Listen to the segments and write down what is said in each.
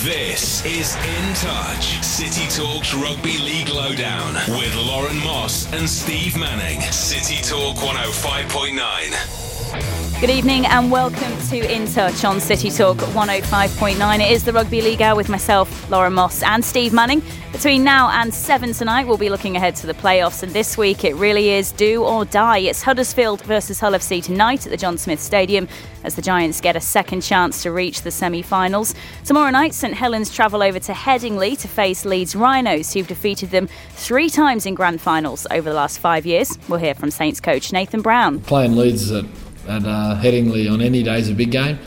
This is In Touch, City Talk's Rugby League Lowdown with Lauren Moss and Steve Manning. City Talk 105.9. Good evening and welcome to In Touch on City Talk 105.9. It is the Rugby League Hour with myself, Laura Moss, and Steve Manning. Between now and 7 tonight, we'll be looking ahead to the playoffs, and this week it really is do or die. It's Huddersfield versus Hull FC tonight at the John Smith Stadium as the Giants get a second chance to reach the semi finals. Tomorrow night, St Helens travel over to Headingley to face Leeds Rhinos, who've defeated them three times in grand finals over the last five years. We'll hear from Saints coach Nathan Brown. Playing Leeds is at at uh, Headingley on any day is a big game.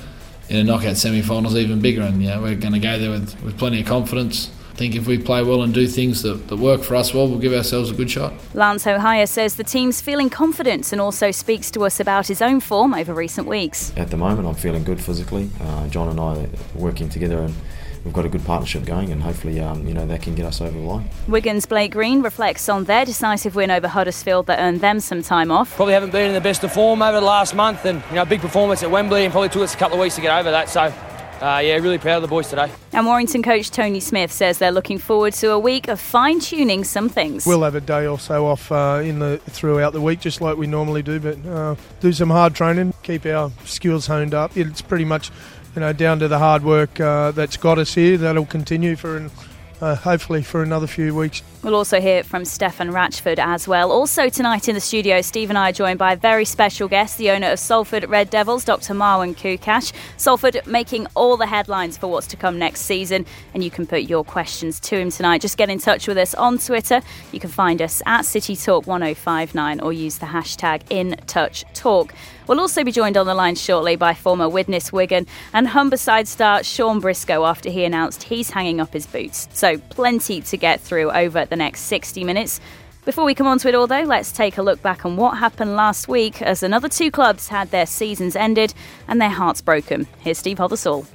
In a knockout semi-finals, even bigger, and yeah, we're going to go there with, with plenty of confidence. I think if we play well and do things that, that work for us well, we'll give ourselves a good shot. Lance Hohaia says the team's feeling confident and also speaks to us about his own form over recent weeks. At the moment, I'm feeling good physically. Uh, John and I are working together and we've got a good partnership going, and hopefully, um, you know, that can get us over the line. Wigan's Blake Green reflects on their decisive win over Huddersfield that earned them some time off. Probably haven't been in the best of form over the last month, and you know, big performance at Wembley, and probably took us a couple of weeks to get over that. So. Uh, yeah, really proud of the boys today. And Warrington coach Tony Smith says they're looking forward to a week of fine tuning some things. We'll have a day or so off uh, in the throughout the week, just like we normally do, but uh, do some hard training, keep our skills honed up. It's pretty much you know, down to the hard work uh, that's got us here. That'll continue for an, uh, hopefully for another few weeks. We'll also hear from Stefan Ratchford as well. Also tonight in the studio, Steve and I are joined by a very special guest, the owner of Salford Red Devils, Dr. Marwan Koukash. Salford making all the headlines for what's to come next season, and you can put your questions to him tonight. Just get in touch with us on Twitter. You can find us at City Talk 1059 or use the hashtag InTouchTalk. We'll also be joined on the line shortly by former Widnes Wigan and Humberside star Shaun Briscoe after he announced he's hanging up his boots. So plenty to get through over the next 60 minutes. Before we come on to it all, though, let's take a look back on what happened last week as another two clubs had their seasons ended and their hearts broken. Here's Steve Hothersall.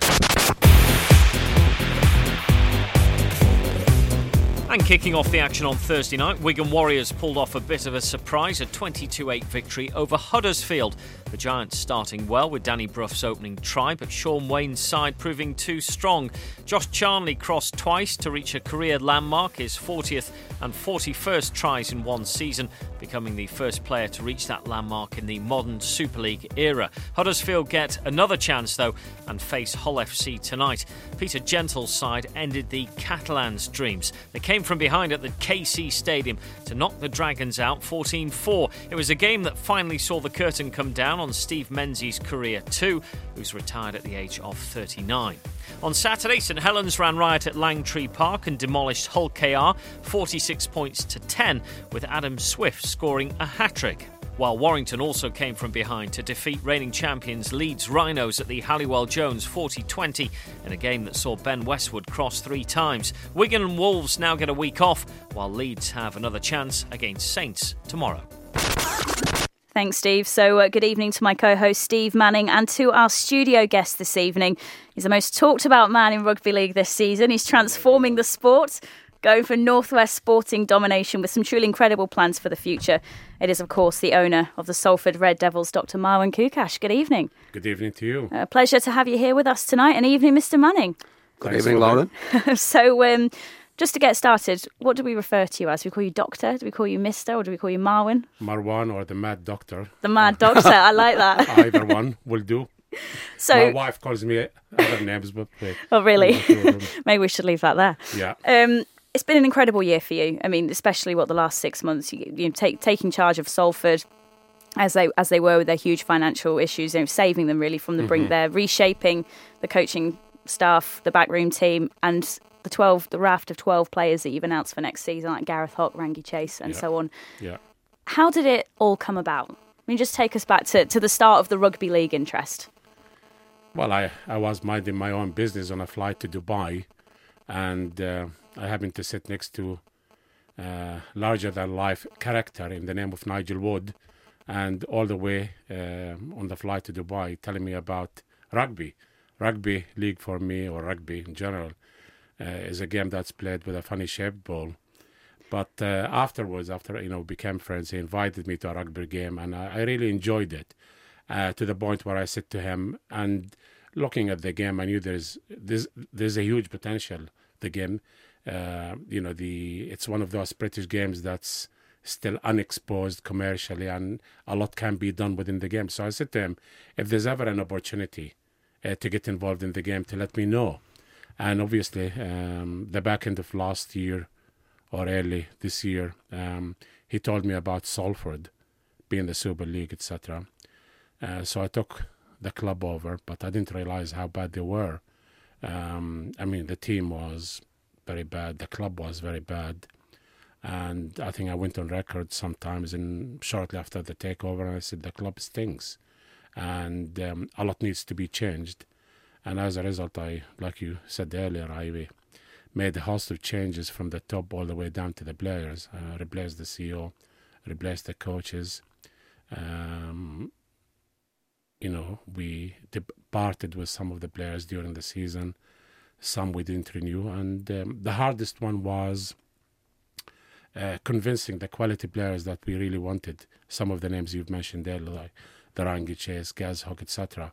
And kicking off the action on Thursday night, Wigan Warriors pulled off a bit of a surprise, a 22 8 victory over Huddersfield. The Giants starting well with Danny Brough's opening try, but Shaun Wane's side proving too strong. Josh Charnley crossed twice to reach a career landmark, his 40th and 41st tries in one season, becoming the first player to reach that landmark in the modern Super League era. Huddersfield get another chance, though, and face Hull FC tonight. Peter Gentle's side ended the Catalans' dreams. They came from behind at the KC Stadium to knock the Dragons out 14 4. It was a game that finally saw the curtain come down on Steve Menzies' career too, who's retired at the age of 39. On Saturday, St Helens ran riot at Langtree Park and demolished Hull KR 46 points to 10, with Adam Swift scoring a hat trick while Warrington also came from behind to defeat reigning champions Leeds Rhinos at the Halliwell Jones 40 20 in a game that saw Ben Westwood cross three times. Wigan and Wolves now get a week off, while Leeds have another chance against Saints tomorrow. Thanks, Steve. So, uh, good evening to my co host, Steve Manning, and to our studio guest this evening. He's the most talked about man in rugby league this season. He's transforming the sport, going for Northwest sporting domination with some truly incredible plans for the future. It is, of course, the owner of the Salford Red Devils, Dr. Marwan Koukash. Good evening. Good evening to you. A pleasure to have you here with us tonight. And evening, Mr. Manning. Good Thanks evening, Lauren. so, um, just to get started, what do we refer to you as? Do we call you Doctor? Do we call you Mister? Or do we call you Marwan? Marwan or the Mad Doctor. The Mad Doctor. I like that. Either one will do. So my wife calls me other names, but wait, oh really? Maybe we should leave that there. Yeah. Um, it's been an incredible year for you. I mean, especially what the last six months, you, you know, take, taking charge of Salford as they as they were with their huge financial issues, you know, saving them really from the brink. Mm-hmm. There, reshaping the coaching staff, the backroom team, and the 12 the raft of 12 players that you've announced for next season like Gareth Hock, Rangi Chase and yeah. so on. Yeah. How did it all come about? I mean just take us back to, to the start of the rugby league interest. Well, I, I was minding my own business on a flight to Dubai and uh, I happened to sit next to uh, larger than life character in the name of Nigel Wood and all the way uh, on the flight to Dubai telling me about rugby. Rugby league for me or rugby in general uh, is a game that's played with a funny shaped ball. But uh, afterwards, after you know became friends, he invited me to a rugby game, and I, I really enjoyed it. Uh, to the point where I said to him, "And looking at the game, I knew there's there's there's a huge potential. The game, uh, you know, the it's one of those British games that's still unexposed commercially, and a lot can be done within the game. So I said to him, if there's ever an opportunity uh, to get involved in the game, to let me know. And obviously, um, the back end of last year or early this year, um, he told me about Salford being the Super League, etc. Uh, so I took the club over, but I didn't realize how bad they were. Um, I mean, the team was very bad, the club was very bad. And I think I went on record sometimes, and shortly after the takeover, and I said the club stinks, and um, a lot needs to be changed. And as a result, I, like you said earlier, I made a host of changes from the top all the way down to the players. Uh, replaced the CEO, replaced the coaches. Um, you know, we departed with some of the players during the season. Some we didn't renew, and um, the hardest one was uh, convincing the quality players that we really wanted. Some of the names you've mentioned there, like the Rangi Chase, Gaz Hock, etc.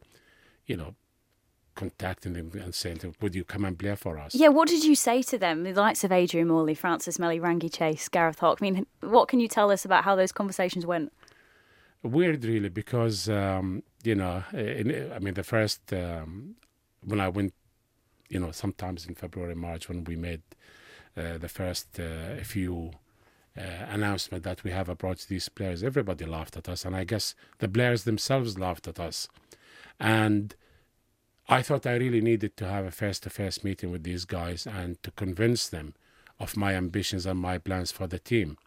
You know, contacting them and saying, "Would you come and play for us?" Yeah, what did you say to them? The likes of Adrian Morley, Francis Meli, Rangi Chase, Gareth Hock. I mean, what can you tell us about how those conversations went? Weird, really, because um, you know, in, I mean, the first um, when I went, you know, sometimes in February, March, when we made uh, the first uh, few uh, announcement that we have approached these players, everybody laughed at us, and I guess the players themselves laughed at us. And I thought I really needed to have a face-to-face meeting with these guys and to convince them of my ambitions and my plans for the team.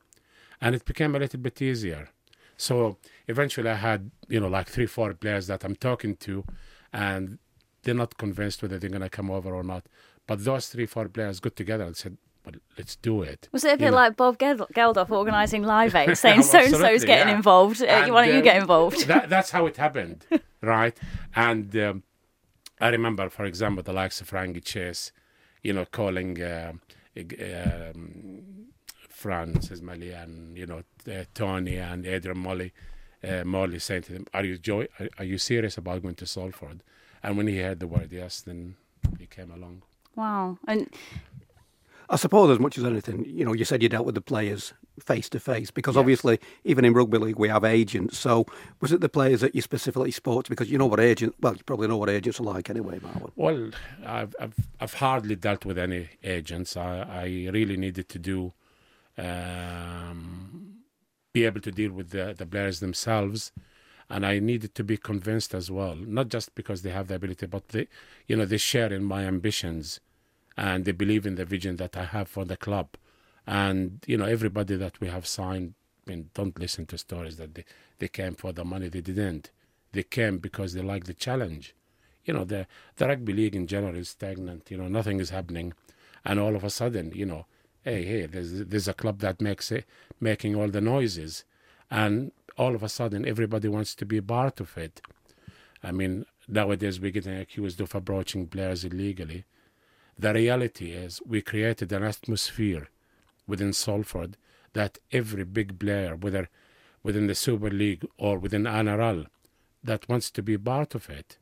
And it became a little bit easier. So eventually I had, you know, like three, four players that I'm talking to, and they're not convinced whether they're going to come over or not. But those three, four players got together and said, but let's do it. Was it a bit you know? like Bob Geldof organising Live Aid, saying so and so's getting yeah. involved? Uh, and, Why don't you get um, involved? That, that's how it happened, right? And um, I remember, for example, the likes of Rangi Chase, you know, calling uh, um, and you know uh, Tony and Adrian Morley, uh, Morley saying to them, "Are you joy? Are, are you serious about going to Salford?" And when he heard the word yes, then he came along. Wow! And I suppose as much as anything, you know, you said you dealt with the players face to face because yes. obviously even in rugby league we have agents. So was it the players that you specifically spoke to? Because you know what agents, well, you probably know what agents are like anyway, Marwan. Well, I've, I've, I've hardly dealt with any agents. I, I really needed to do, um, be able to deal with the, the players themselves. And I needed to be convinced as well, not just because they have the ability, but they, you know, they share in my ambitions and they believe in the vision that I have for the club. And you know, everybody that we have signed, I mean, don't listen to stories that they, they came for the money. They didn't. They came because they like the challenge. You know, the the rugby league in general is stagnant. You know, nothing is happening, and all of a sudden, you know, hey, hey, there's there's a club that makes it, making all the noises, and all of a sudden, everybody wants to be part of it. I mean, nowadays we're getting accused of approaching players illegally. The reality is, we created an atmosphere within Salford that every big player, whether within the Super League or within NRL, that wants to be part of it.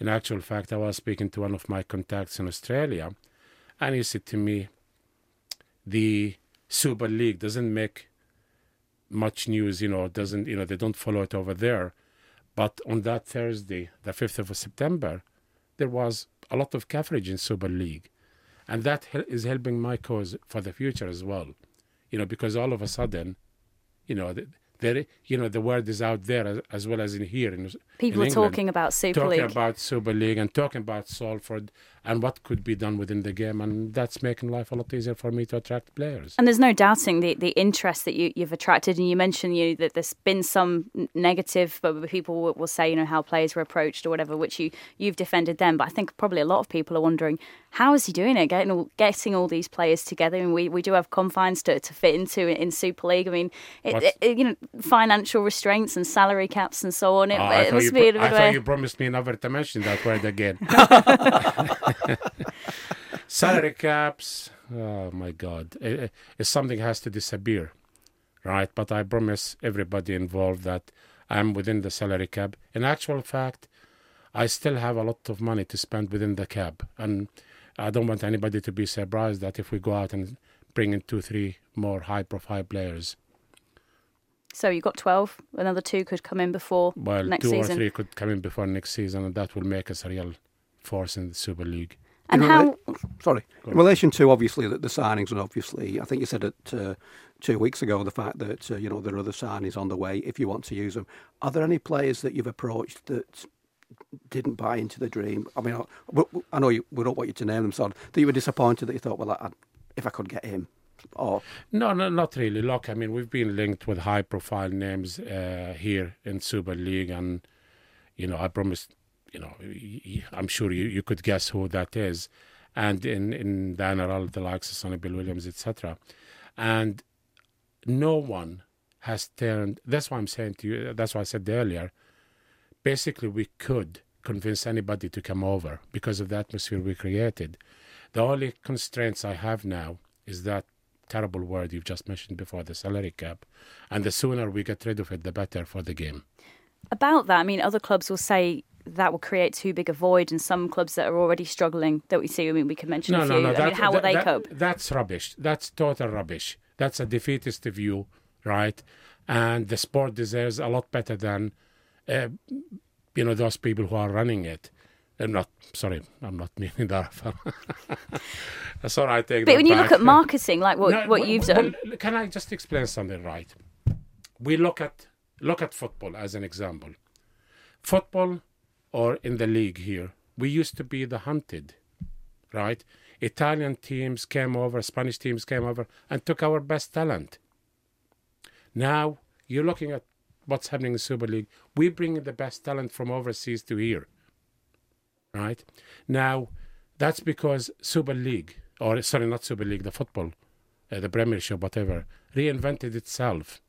In actual fact, I was speaking to one of my contacts in Australia, and he said to me, the Super League doesn't make much news, you know, doesn't, you know, they don't follow it over there. But on that Thursday, the 5th of September, there was a lot of coverage in Super League, and that is helping my cause for the future as well. You know, because all of a sudden, you know, there, you know, the word is out there as, as well as in here. In, People in are talking about Super talking League. Talking about Super League and talking about Salford and what could be done within the game. And that's making life a lot easier for me to attract players. And there's no doubting the, the interest that you, you've attracted. And you mentioned you that there's been some negative, but people will, will say, you know, how players were approached or whatever, which you, you've defended them. But I think probably a lot of people are wondering, how is he doing it? Getting all, getting all these players together, and we, we do have confines to, to fit into in Super League. I mean, it, it, you know, financial restraints and salary caps and so on. It, oh, it must be a I thought you promised me never to mention that word again. salary caps. Oh my God! It, it, something has to disappear, right? But I promise everybody involved that I'm within the salary cap. In actual fact, I still have a lot of money to spend within the cap, and I don't want anybody to be surprised that if we go out and bring in two, three more high-profile players. So you've got 12. Another two could come in before Well, next two season. or three could come in before next season, and that will make us a real force in the Super League. And In how? rela- Sorry. In relation to obviously the, the signings, and obviously, I think you said it uh, two weeks ago, the fact that uh, you know there are other signings on the way if you want to use them. Are there any players that you've approached that didn't buy into the dream? I mean, I, I know you, we don't want you to name them, so that you were disappointed that you thought, well, I, if I could get him, or No, no, not really. Look, I mean, we've been linked with high-profile names uh, here in Super League, and you know, I promised, you know, I'm sure you, you could guess who that is, and in in the NRL, the likes of Sonny Bill Williams, etc. And no one has turned. That's why I'm saying to you. That's why I said earlier. Basically, we could convince anybody to come over because of the atmosphere we created. The only constraints I have now is that terrible word you've just mentioned before, the salary cap. And the sooner we get rid of it, the better for the game. About that, I mean, other clubs will say that will create too big a void, and some clubs that are already struggling that we see. I mean, we can mention no, a few. I mean, how will they that- cope? That's rubbish. That's total rubbish. That's a defeatist view, right? And the sport deserves a lot better than, uh, you know, those people who are running it. I'm not sorry. I'm not meaning that. That's all right. take But when you back. look at marketing, like what, No, what well, you've well, done, can I just explain something right? We look at look at football as an example. Football, or in the league here, we used to be the hunted, right? Italian teams came over, Spanish teams came over, and took our best talent. Now you're looking at what's happening in the Super League. We bring the best talent from overseas to here, right? Now that's because Super League, or sorry, not Super League, the football, uh, the Premiership, whatever, reinvented itself.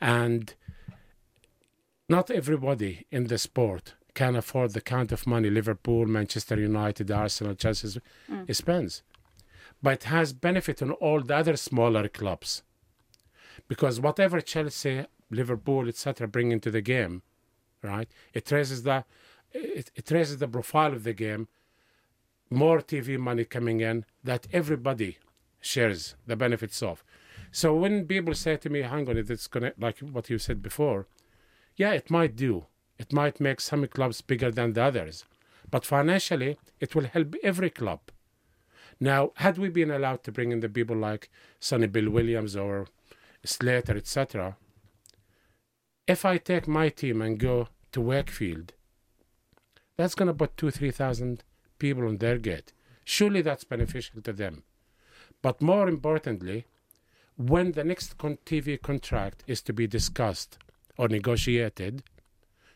And not everybody in the sport can afford the kind of money Liverpool, Manchester United, Arsenal, Chelsea Mm. spends. But it has benefit on all the other smaller clubs. Because whatever Chelsea, Liverpool, etc., bring into the game, right, it raises the it, it raises the profile of the game. More TV money coming in that everybody shares the benefits of. So when people say to me, "Hang on, it's gonna like what you said before," yeah, it might do. It might make some clubs bigger than the others, but financially, it will help every club. Now, had we been allowed to bring in the people like Sonny Bill Williams or Slater, etc., if I take my team and go to Wakefield, that's going to put two, three thousand people on their gate. Surely that's beneficial to them. But more importantly, when the next TV contract is to be discussed or negotiated,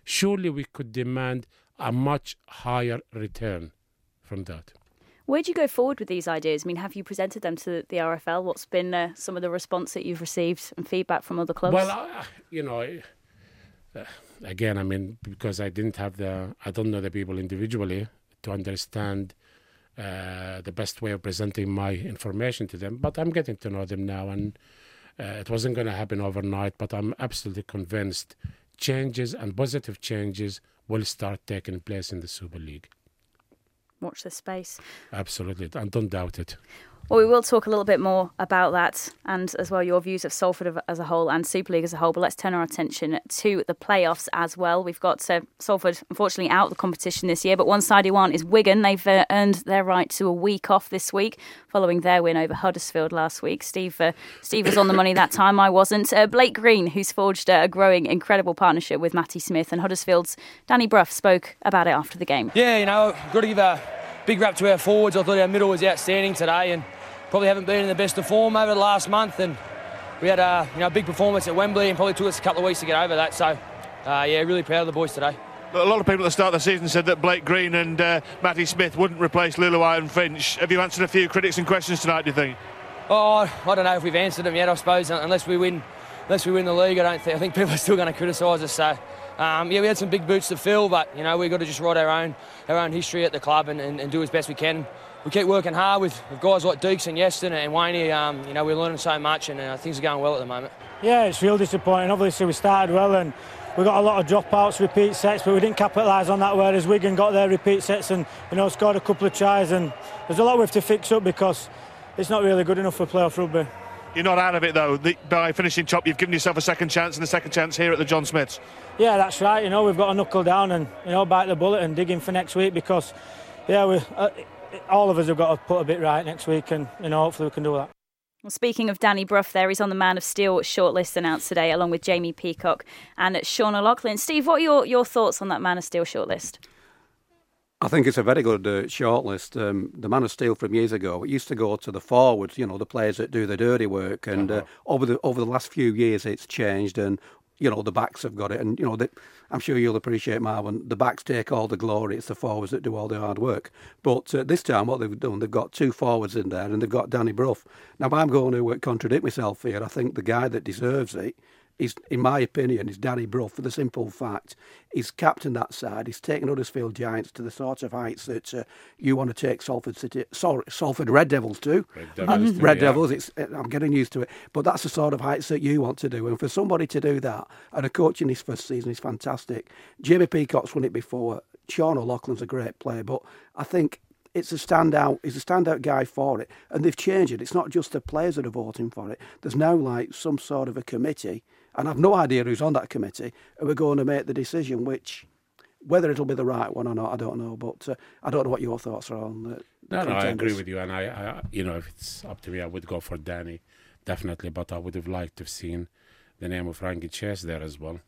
surely we could demand a much higher return from that. where do you go forward with these ideas? I mean, have you presented them to the RFL? What's been uh, some of the response that you've received and feedback from other clubs? Well, I, you know, uh, again, I mean, because I didn't have the, I don't know the people individually to understand uh, the best way of presenting my information to them, but I'm getting to know them now, and uh, it wasn't going to happen overnight. But I'm absolutely convinced changes and positive changes will start taking place in the Super League. Watch this space. Absolutely, and don't doubt it. Well, we will talk a little bit more about that and as well your views of Salford as a whole and Super League as a whole. But let's turn our attention to the playoffs as well. We've got uh, Salford, unfortunately, out of the competition this year, but one side who aren't is Wigan. They've uh, earned their right to a week off this week following their win over Huddersfield last week. Steve, uh, Steve was on the money that time. I wasn't. Uh, Blake Green, who's forged a growing, incredible partnership with Matty Smith and Huddersfield's Danny Brough, spoke about it after the game. Yeah, you know, got to give a big rap to our forwards. I thought our middle was outstanding today, and probably haven't been in the best of form over the last month. And we had a you know big performance at Wembley, and probably took us a couple of weeks to get over that. So, uh, yeah, really proud of the boys today. A lot of people at the start of the season said that Blake Green and uh, Matty Smith wouldn't replace Lillywhite and Finch. Have you answered a few critics and questions tonight, do you think? Oh, I don't know if we've answered them yet. I suppose unless we win, unless we win the league, I don't think. I think people are still going to criticise us. So, um, yeah, we had some big boots to fill, but you know we've got to just write our own our own history at the club and, and, and do as best we can. We keep working hard with, with guys like Deeks and Yeston and Wayne. Um, you know we're learning so much, and uh, things are going well at the moment. Yeah, it's real disappointing. Obviously, we started well, and we got a lot of dropouts, repeat sets, but we didn't capitalise on that. Whereas Wigan got their repeat sets and you know scored a couple of tries, and there's a lot we have to fix up because it's not really good enough for playoff rugby. You're not out of it though. The, by finishing top, you've given yourself a second chance and a second chance here at the John Smiths. Yeah, that's right. You know, we've got to knuckle down and you know bite the bullet and dig in for next week because, yeah, we uh, all of us have got to put a bit right next week, and you know hopefully we can do that. Well, speaking of Danny Brough, there he's on the Man of Steel shortlist announced today, along with Jamie Peacock and Sean O'Loughlin. Steve, what are your, your thoughts on that Man of Steel shortlist? I think it's a very good uh, shortlist. Um, the Man of Steel from years ago, it used to go to the forwards, you know, the players that do the dirty work. And uh, uh-huh. over the over the last few years, it's changed, and you know the backs have got it. And you know, the, I'm sure you'll appreciate Marvin. The backs take all the glory. It's the forwards that do all the hard work. But uh, this time, what they've done, they've got two forwards in there, and they've got Danny Brough. Now, I'm going to contradict myself here. I think the guy that deserves it is, in my opinion, is Danny Brough for the simple fact he's captained that side. He's taken Huddersfield Giants to the sort of heights that uh, you want to take Salford City, sorry, Salford Red Devils to. Red Devils, Red Devils it's, uh, I'm getting used to it. But that's the sort of heights that you want to do. And for somebody to do that, and a coach in his first season is fantastic. Jamie Peacock's won it before. Sean O'Loughlin's a great player, but I think it's a standout. He's a standout guy for it, and they've changed it. It's not just the players that are voting for it. There's now like some sort of a committee and I've no idea who's on that committee, who are going to make the decision, which whether it'll be the right one or not, I don't know. But uh, I don't know what your thoughts are on the. the no, no, I agree with you, and I, I, you know, if it's up to me, I would go for Danny, definitely. But I would have liked to have seen the name of Rangi Chase there as well.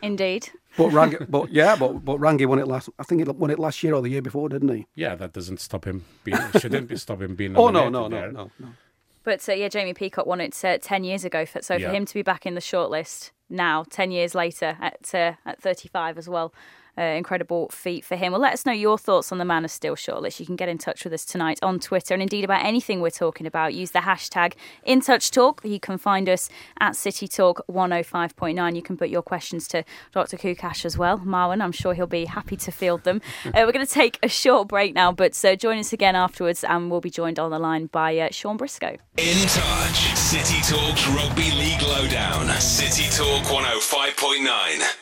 Indeed. But Rangi, but yeah, but but Rangi won it last. I think he won it last year or the year before, didn't he? Yeah, that doesn't stop him being. shouldn't stop him being. oh no, no, no, no, no. But uh, yeah, Jamie Peacock won it uh, 10 years ago. For, so yeah. for him to be back in the shortlist now, 10 years later, at, uh, at 35 as well, uh, incredible feat for him. Well, let us know your thoughts on the Man of Steel shortlist. You can get in touch with us tonight on Twitter and indeed about anything we're talking about. Use the hashtag InTouchTalk. You can find us at City Talk 105.9. You can put your questions to Dr. Koukash as well. Marwan, I'm sure he'll be happy to field them. uh, we're going to take a short break now, but uh, join us again afterwards and we'll be joined on the line by uh, Shaun Briscoe. In Touch, City Talk's Rugby League Lowdown, City Talk 105.9.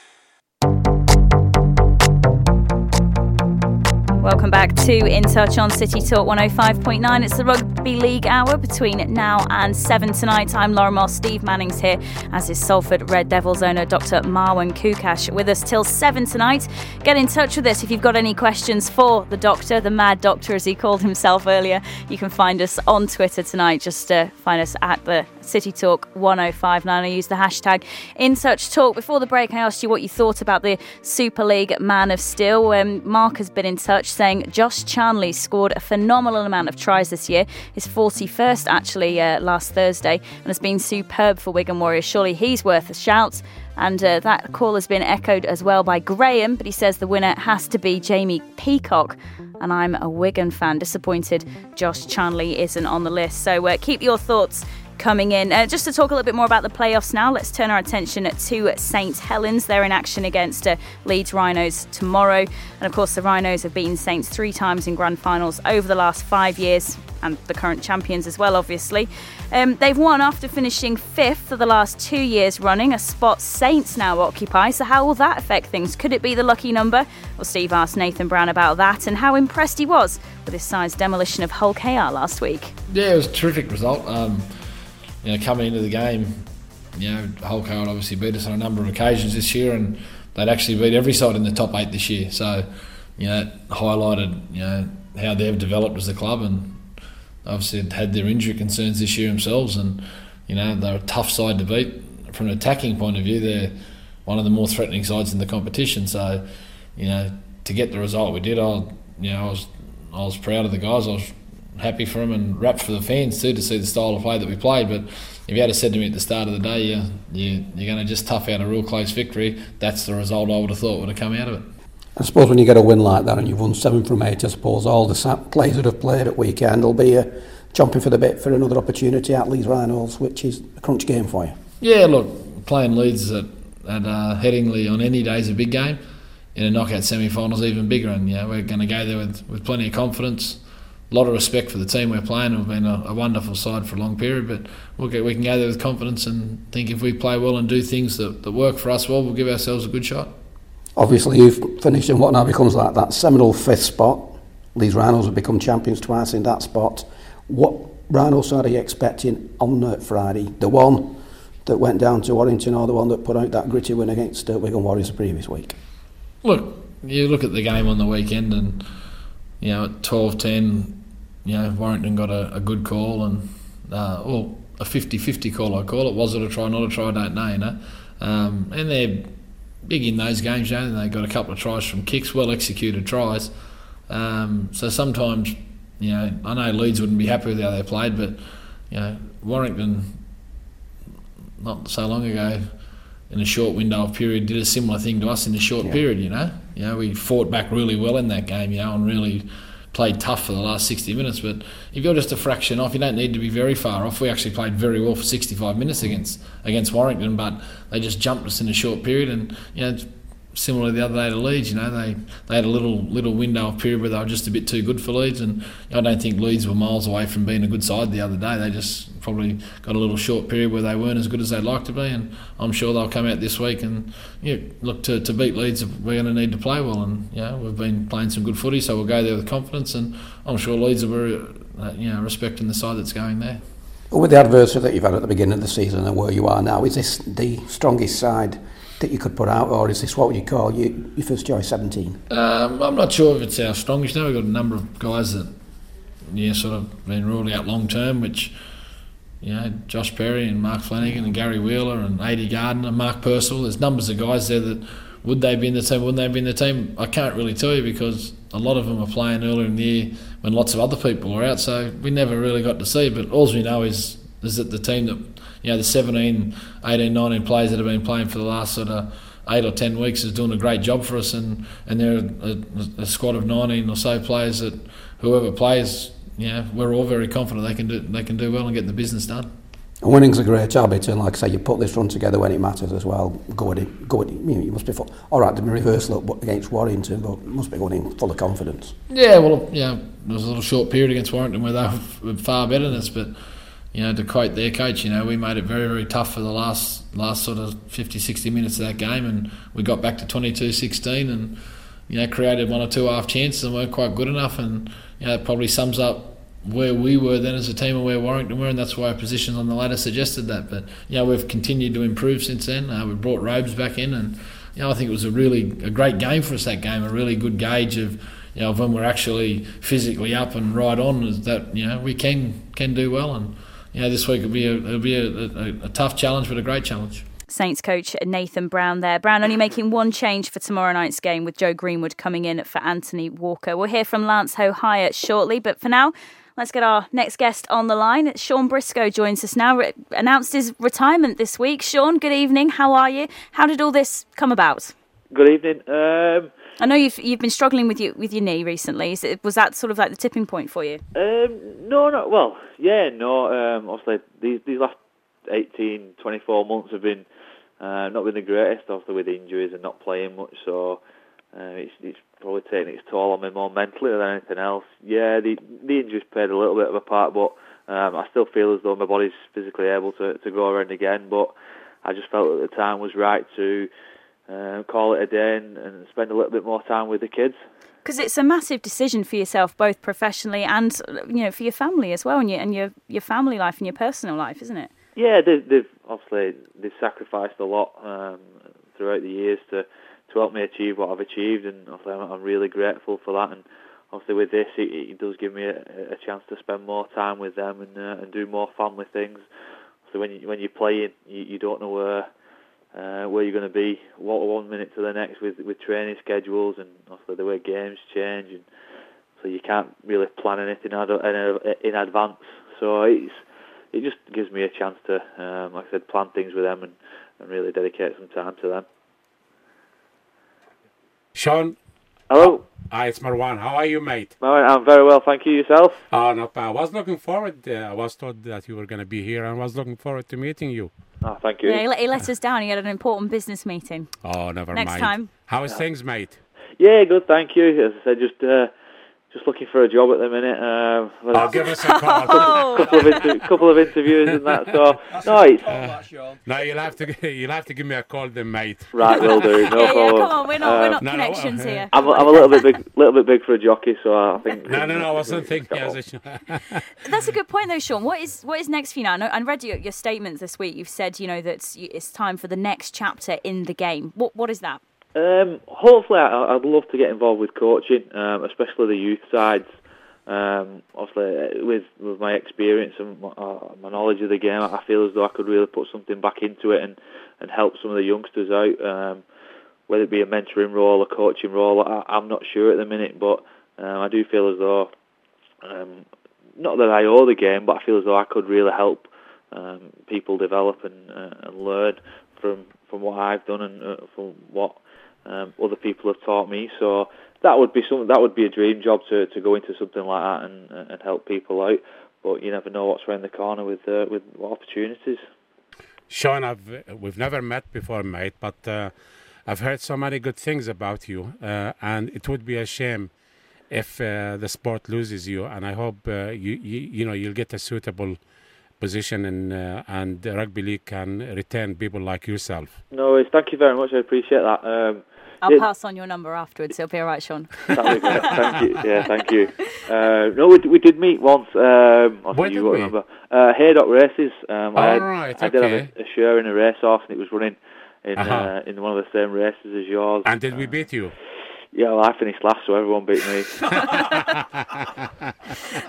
Welcome back to In Touch on City Talk 105.9. It's the Rugby League hour between now and 7 tonight. I'm Laura Moss. Steve Manning's here, as is Salford Red Devils owner Dr. Marwan Koukash with us till 7 tonight. Get in touch with us if you've got any questions for the doctor, the mad doctor as he called himself earlier. You can find us on Twitter tonight. Just uh, find us at the City Talk 1059 I use the hashtag In Touch Talk. Before the break, I asked you what you thought about the Super League Man of Steel. Um, Mark has been in touch saying Josh Charnley scored a phenomenal amount of tries this year, his 41st actually uh, last Thursday, and has been superb for Wigan Warriors. Surely he's worth a shout. And uh, that call has been echoed as well by Graham, but he says the winner has to be Jamie Peacock. And I'm a Wigan fan. Disappointed Josh Charnley isn't on the list. So uh, keep your thoughts coming in. Uh, just to talk a little bit more about the playoffs now, let's turn our attention to St Helens. They're in action against uh, Leeds Rhinos tomorrow. And of course, the Rhinos have beaten Saints three times in grand finals over the last five years, and the current champions as well, obviously. Um, they've won after finishing fifth for the last two years running, a spot Saints now occupy. So, how will that affect things? Could it be the lucky number? Well, Steve asked Nathan Brown about that and how impressed he was with his side's demolition of Hull KR last week. Yeah, it was a terrific result. Um, you know, coming into the game, you know, Hull KR obviously beat us on a number of occasions this year, and they'd actually beat every side in the top eight this year. So, you know, highlighted you know how they've developed as a club, and obviously had their injury concerns this year themselves, and you know they're a tough side to beat. From an attacking point of view, they're one of the more threatening sides in the competition. So, you know, to get the result we did, I, you know, I was I was proud of the guys. I was happy for him and rapt for the fans too to see the style of play that we played. But if you had said to me at the start of the day, you, you, you're going to just tough out a real close victory, that's the result I would have thought would have come out of it. I suppose when you get a win like that and you've won seven from eight, I suppose all the players that have played at weekend will be uh, jumping for the bit for another opportunity at Leeds Rhinos, which is a crunch game for you. Yeah, look, playing Leeds at, at uh, Headingley on any day is a big game. In a knockout semi-final is even bigger, and yeah, we're going to go there with, with plenty of confidence a lot of respect for the team we're playing. We've been a, a, wonderful side for a long period, but we'll get, we can go there with confidence and think if we play well and do things that, that work for us well, we'll give ourselves a good shot. Obviously, you've finished in what now becomes like that seminal fifth spot. These Rhinos have become champions twice in that spot. What Rhino side are you expecting on Friday? The one that went down to Warrington or the one that put out that gritty win against uh, Wigan Warriors the previous week? Look, you look at the game on the weekend and, you know, at 12 10, you know, Warrington got a, a good call and, uh, well, a 50 50 call, I call it. Was it a try, not a try, I don't know, you know. Um, and they're big in those games, you know, they got a couple of tries from kicks, well executed tries. Um, so sometimes, you know, I know Leeds wouldn't be happy with how they played, but, you know, Warrington, not so long ago, in a short window of period, did a similar thing to us in a short yeah. period, you know. You know, we fought back really well in that game, you know, and really played tough for the last 60 minutes. But if you're just a fraction off, you don't need to be very far off. We actually played very well for 65 minutes against against Warrington, but they just jumped us in a short period. And you know, similar the other day to Leeds. You know, they, they had a little little window of period where they were just a bit too good for Leeds, and I don't think Leeds were miles away from being a good side the other day. They just probably got a little short period where they weren't as good as they'd like to be, and I'm sure they'll come out this week and yeah, look to, to beat Leeds. We're going to need to play well, and yeah, we've been playing some good footy, so we'll go there with confidence, and I'm sure Leeds are very uh, you know respecting the side that's going there. With the adversity that you've had at the beginning of the season and where you are now, is this the strongest side? That you could put out, or is this what would you call your, your first choice 17? Um, I'm not sure if it's our strongest. Now we've got a number of guys that, yeah, sort of been ruled out long term, which, you know, Josh Perry and Mark Flanagan and Gary Wheeler and Ade Gardner, and Mark Percival. There's numbers of guys there that would they be in the team, wouldn't they be in the team? I can't really tell you because a lot of them are playing earlier in the year when lots of other people are out, so we never really got to see. But all we know is is that the team that you know the 17, 18, 19 players that have been playing for the last sort of eight or ten weeks is doing a great job for us, and and they're a, a squad of 19 or so players that whoever plays, you know, we're all very confident they can do they can do well and get the business done. And winning's a great habit, and like I say, you put this run together when it matters as well. Go at it, go at. You, know, you must be full. All right, the reverse look against Warrington, but must be going in full of confidence. Yeah, well, yeah, there was a little short period against Warrington where they were far better than us, but you know, to quote their coach, you know, we made it very, very tough for the last last sort of 50, 60 minutes of that game, and we got back to 22-16 and, you know, created one or two half chances and weren't quite good enough, and, you know, probably sums up where we were then as a team and where Warrington were, and that's why our positions on the ladder suggested that. But, you know, we've continued to improve since then. Uh, we brought Robes back in, and, you know, I think it was a really a great game for us, that game, a really good gauge of, you know, when we're actually physically up and right on, is that, you know, we can can do well. and you know, this week it'll be a, it'll be a, a, a tough challenge, but a great challenge. Saints coach Nathan Brown there. Brown only making one change for tomorrow night's game with Joe Greenwood coming in for Anthony Walker. We'll hear from Lance Hohaia shortly, but for now, let's get our next guest on the line. Shaun Briscoe joins us now. Re- announced his retirement this week. Sean, good evening. How are you? How did all this come about? Good evening. Um, I know you've you've been struggling with your with your knee recently. It, was that sort of like the tipping point for you? Um, no, no. Well, yeah, no. Um, obviously, these these last 18, 24 months have been uh, not been the greatest. Obviously, with injuries and not playing much, so uh, it's it's probably taking its toll on me more mentally than anything else. Yeah, the the injuries played a little bit of a part, but um, I still feel as though my body's physically able to to go around again. But I just felt that the time was right to uh, call it a day and, and spend a little bit more time with the kids. Because it's a massive decision for yourself, both professionally and you know for your family as well, and your and your your family life and your personal life, isn't it? Yeah, they've, they've obviously they've sacrificed a lot um, throughout the years to to help me achieve what I've achieved, and obviously I'm, I'm really grateful for that. And obviously with this, it, it does give me a, a, chance to spend more time with them and uh, and do more family things. So when you when you're playing, you, you don't know where uh, where you're going to be what one minute to the next with with training schedules and also the way games change and so you can't really plan anything in advance so it's it just gives me a chance to um, like I said plan things with them and, and really dedicate some time to them Sean hello Hi, it's Marwan. How are you, mate? I'm very well, thank you. Yourself? Oh, not bad. I was looking forward. Uh, I was told that you were going to be here, and I was looking forward to meeting you. Oh, thank you. Yeah, he, let, he let us down. He had an important business meeting. Oh, never Next mind. Next time. How is things, mate? Yeah, good. Thank you. As I said, just uh, just looking for a job at the minute. Um, I'll give us a call. couple, of inter- couple of interviews and that. So no, it's no, you'll have to you'll have to give me a call, then, mate. right. Will do. No yeah, yeah, come on, we're not, we're Um, not no, no, connections uh, here. I'm, I'm a little bit big, little bit big for a jockey, so I think. No, no, no. I wasn't thinking as a. That's a good point, though, Sean. What is what is next for you now? I, know, read your, your statements this week. You've said, you know, that it's, it's time for the next chapter in the game. What what is that? Um, hopefully, I, I'd love to get involved with coaching, um, especially the youth sides. Um, obviously, uh, with with my experience and my, uh, my knowledge of the game, I feel as though I could really put something back into it and, and help some of the youngsters out. Um, whether it be a mentoring role, a coaching role, I, I'm not sure at the minute, but um, I do feel as though, um, not that I owe the game, but I feel as though I could really help people develop and, uh, and learn from from what I've done and uh, from what um, other people have taught me. So that would be some that would be a dream job to, to go into something like that and and help people out. But you never know what's around the corner with uh, with opportunities. Sean, I've we've never met before, mate, but uh, I've heard so many good things about you, uh, and it would be a shame if uh, the sport loses you. And I hope uh, you, you you know you'll get a suitable position in uh, and rugby league can retain people like yourself. No, thank you very much. I appreciate that. Um, I'll yeah, pass on your number afterwards. It'll be all right, Sean. Be great. thank you. Yeah, thank you. Uh, no, we, we did meet once. Um, I Where think you did won't we? remember. Uh, Haydock Races. Um, I, had, right, I did have a, a share in a race off, and it was running in Uh-huh. uh, in one of the same races as yours. And did we beat you? Yeah, well, I finished last, so everyone beat me.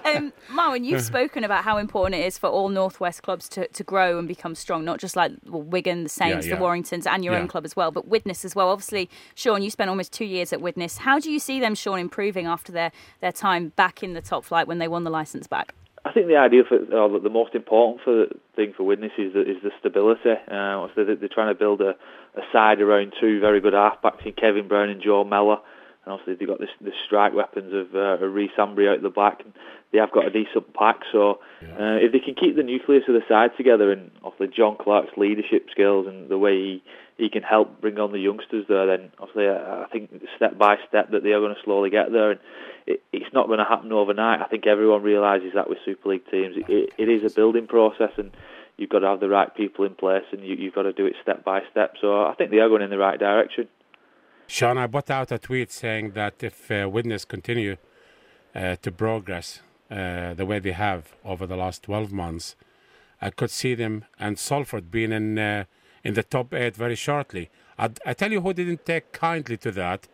Um, Marwan, you've spoken about how important it is for all Northwest clubs to, to grow and become strong, not just like well, Wigan, the Saints, yeah. the Warringtons, and your Yeah. own club as well, but Widnes as well. Obviously, Sean, you spent almost two years at Widnes. How do you see them, Sean, improving after their, their time back in the top flight when they won the licence back? I think the idea for uh, the- the most important for thing for Widnes is the, is the stability. Uh, so they're, they're trying to build a, a side around two very good halfbacks in Kevin Brown and Joe Mellor. And obviously they've got this, this strike weapons of uh, Rhys Hanbury out the back. And they have got a decent pack. So uh, if they can keep the nucleus of the side together and obviously John Clark's leadership skills and the way he, he can help bring on the youngsters there, then obviously I, I think step by step that they are going to slowly get there. And it, it's not going to happen overnight. I think everyone realises that with Super League teams, it, it, it is a building process, and you've got to have the right people in place, and you, you've got to do it step by step. So I think they are going in the right direction. Sean, I put out a tweet saying that if uh, Widnes continue uh, to progress uh, the way they have over the last 12 months, I could see them and Salford being in uh, in the top eight very shortly. I, I tell you who didn't take kindly to that.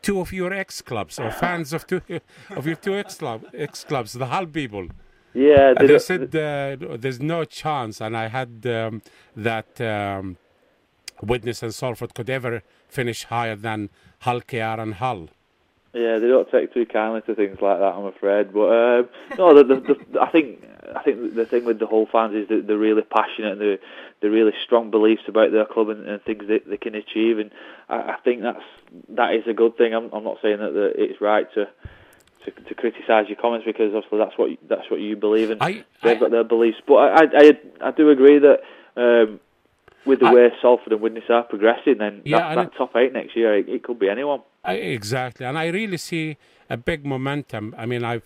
Two of your ex clubs or fans of two of your two ex club ex clubs, the Hull people. Yeah, And they said uh, there's no chance, and I had um, that um, Widnes and Salford could ever finish higher than Hull, KR, and Hull. Yeah, they don't take too kindly to things like that, I'm afraid. But um, no, the, the, the, I think I think the thing with the Hull fans is that they're really passionate and they're, they're really strong beliefs about their club and, and things that they can achieve. And I, I think that's that is a good thing. I'm, I'm not saying that, that it's right to to, to criticise your comments because obviously that's what you, that's what you believe in. I- They've got their beliefs, but I I, I, I do agree that. Um, with the I- way Salford and Widnes are progressing, then Yeah, that, that top eight next year, it, it could be anyone. I, exactly, and I really see a big momentum. I mean, I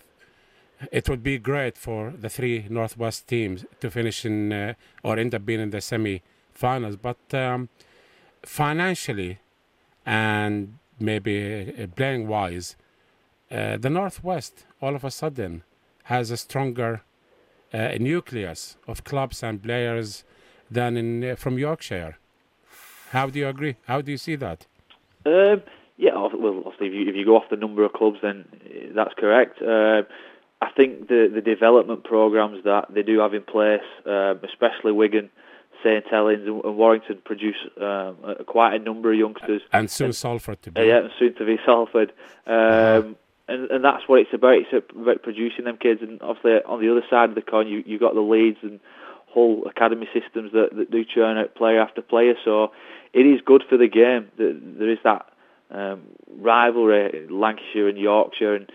it would be great for the three Northwest teams to finish in uh, or end up being in the semi-finals, but um, financially and maybe uh, playing wise, uh, the Northwest all of a sudden has a stronger uh, nucleus of clubs and players than in uh, from Yorkshire. How do you agree? How do you see that? Um, yeah, well, obviously, if you, if you go off the number of clubs, then uh, that's correct. Um I think the the development programs that they do have in place, um, especially Wigan, St Helens, and, and Warrington, produce um, a, quite a number of youngsters. And soon Salford to Uh, be. yeah, and soon to be Salford. Um, and, and that's what it's about. It's about producing them kids. And obviously, on the other side of the coin, you you got the Leeds and Hull academy systems that, that do churn out player after player. So it is good for the game. There there is that um, rivalry, Lancashire and Yorkshire, and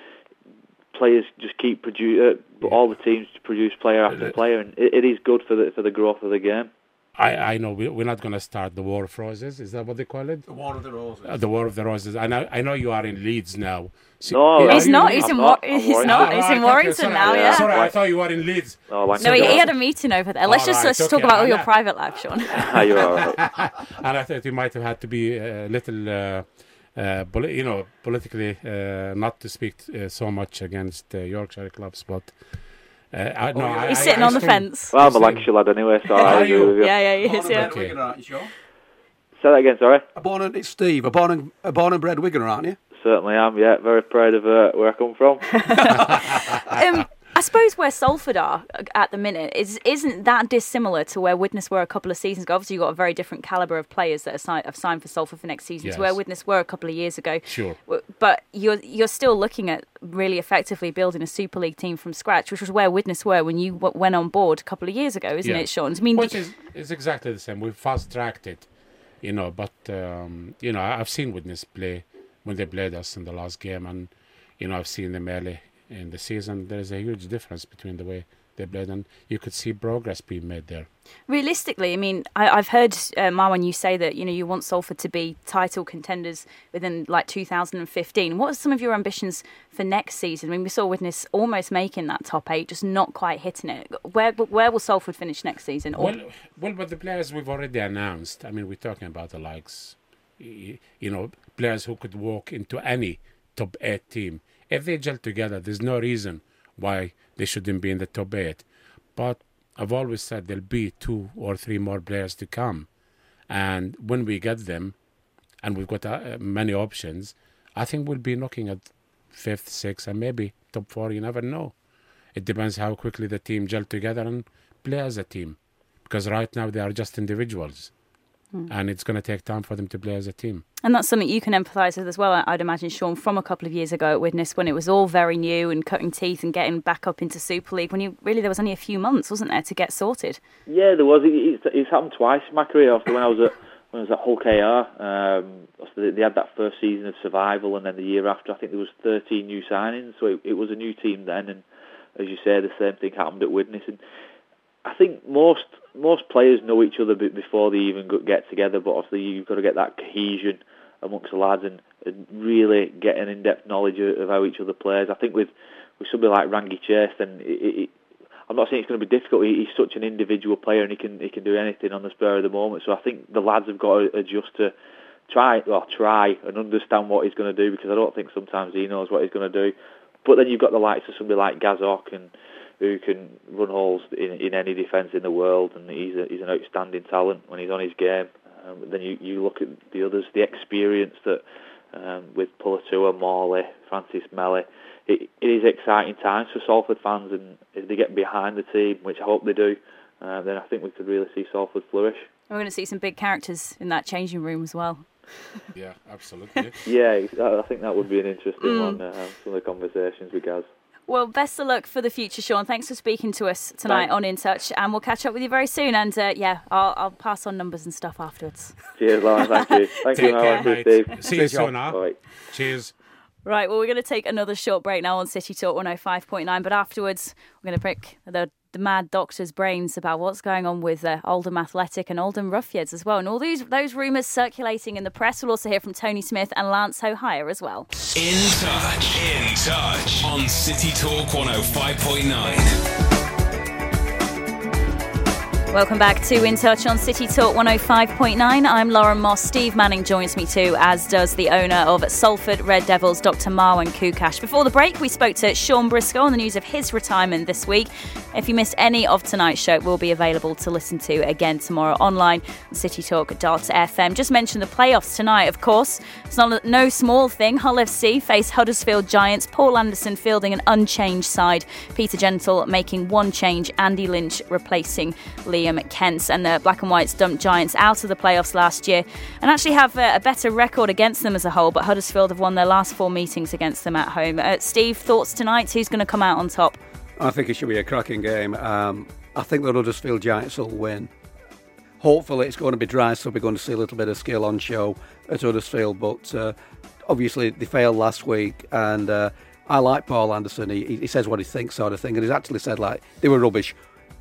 players just keep produce. Uh, all the teams produce player after player, and it, it is good for the for the growth of the game. I, I know we, we're not going to start the War of Roses. Is that what they call it? The War of the Roses. Uh, the War of the Roses. I know, I know you are in Leeds now. No, He's are not. you He's in. not. Wa- he's Warrington. not. He's in Warrington now. yeah. Yeah. Sorry, I thought you were in Leeds. No, I No, he, he had a meeting over there. Let's All just right, let's it's talk okay. about all your Yeah. private life, Sean. Ah, you're and I thought you might have had to be a little, uh, uh, poli- you know, politically uh, not to speak uh, so much against uh, Yorkshire clubs, but uh, I, no, I, He's I- sitting I on the still- fence. Well, I'm a Lancashire lad anyway, so I agree with you. Yeah, yeah, he is. Yeah. bred Wigan, aren't you, Sean? Say that again, sorry. A born and it's Steve. A born and a born and bred Wigan, aren't you? Certainly am, yeah. Very proud of uh, where I come from. Um, I suppose where Salford are at the minute is isn't that dissimilar to where Widnes were a couple of seasons ago. Obviously, you've got a very different calibre of players that are si- have signed for Salford for next season to where Yes. Widnes were a couple of years ago. Sure. But you're you're still looking at really effectively building a Super League team from scratch, which was where Widnes were when you w- went on board a couple of years ago, isn't Yeah. it, Shaun? I mean, Which is, is exactly the same. We fast tracked it, you know. But um, you know, I've seen Widnes play when they played us in the last game, and you know, I've seen them early in the season. There is a huge difference between the way they played, and you could see progress being made there. Realistically, I mean, I, I've heard uh, Marwan you say that you know you want Salford to be title contenders within like 2015. What are some of your ambitions for next season? I mean, we saw Widnes almost making that top eight, just not quite hitting it. Where where will Salford finish next season? Or- Well, well, but the players we've already announced. I mean, we're talking about the likes, you know, players who could walk into any top eight team. If they gel together, there's no reason why they shouldn't be in the top eight. But I've always said there'll be two or three more players to come, and when we get them, and we've got uh, many options, I think we'll be knocking at fifth, sixth, and maybe top four. You never know. It depends how quickly the team gel together and play as a team because right now they are just individuals and it's going to take time for them to play as a team And that's something you can empathise with as well, I- I'd imagine, Shaun, from a couple of years ago at Widnes when it was all very new and cutting teeth and getting back up into Super League when you really there was only a few months, wasn't there, to get sorted? Yeah, there was. It, it's, it's happened twice in my career. After when I was at when I was at Hull KR, um, obviously they had that first season of survival, and then the year after, I think there was 13 new signings. So it, it was a new team then, and as you say, the same thing happened at Widnes. And I think most most players know each other before they even get together, but obviously you've got to get that cohesion amongst the lads and, and really get an in-depth knowledge of, how each other plays. I think with with somebody like Rangi Chase, then it, it, I'm not saying it's going to be difficult. He, he's such an individual player, and he can he can do anything on the spur of the moment. So I think the lads have got to adjust to try well try and understand what he's going to do because I don't think sometimes he knows what he's going to do. But then you've got the likes of somebody like Gaz Hock and who can run holes in, in any defence in the world, and he's a, he's an outstanding talent when he's on his game. Um, then you, you look at the others, the experience that um, with Puletua, Morley, Francis Meli. It, it is exciting times for Salford fans, and if they get behind the team, which I hope they do, uh, then I think we could really see Salford flourish. We're going to see some big characters in that changing room as well. yeah absolutely Yeah, I think that would be an interesting Mm. one. Uh, some of the conversations with Gaz. Well, best of luck for the future, Shaun. Thanks for speaking to us tonight Thanks. on In Touch, and we'll catch up with you very soon. And uh, yeah, I'll, I'll pass on numbers and stuff afterwards. Cheers, Lauren. Thank you. Thank Take you, care, Lauren. mate. Steve. see you soon huh? Bye. cheers Right, well, we're going to take another short break now on City Talk 105.9, but afterwards, we're going to pick the, the mad doctor's brains about what's going on with uh, Oldham Athletic and Oldham Roughyeds as well. And all these those rumours circulating in the press. We'll also hear from Tony Smith and Lance Hohaia as well. In touch. In touch. On City Talk 105.9. Welcome back to In Touch on City Talk 105.9. I'm Lauren Moss. Steve Manning joins me too, as does the owner of Salford Red Devils, Dr. Marwan Koukash. Before the break, we spoke to Shaun Briscoe on the news of his retirement this week. If you missed any of tonight's show, it will be available to listen to again tomorrow online on citytalk.fm. Just mention the playoffs tonight, of course. It's not no small thing. Hull FC face Huddersfield Giants. Paul Anderson fielding an unchanged side. Peter Gentle making one change. Andy Lynch replacing Liam Kent. And the Black and Whites dumped Giants out of the playoffs last year and actually have a, a better record against them as a whole. But Huddersfield have won their last four meetings against them at home. Uh, Steve, thoughts tonight? Who's going to come out on top? I think it should be a cracking game. Um, I think the Huddersfield Giants will win. Hopefully, it's going to be dry, so we're going to see a little bit of skill on show at Huddersfield. But uh, obviously, they failed last week, and uh, I like Paul Anderson. He, he says what he thinks, sort of thing. And he's actually said like they were rubbish,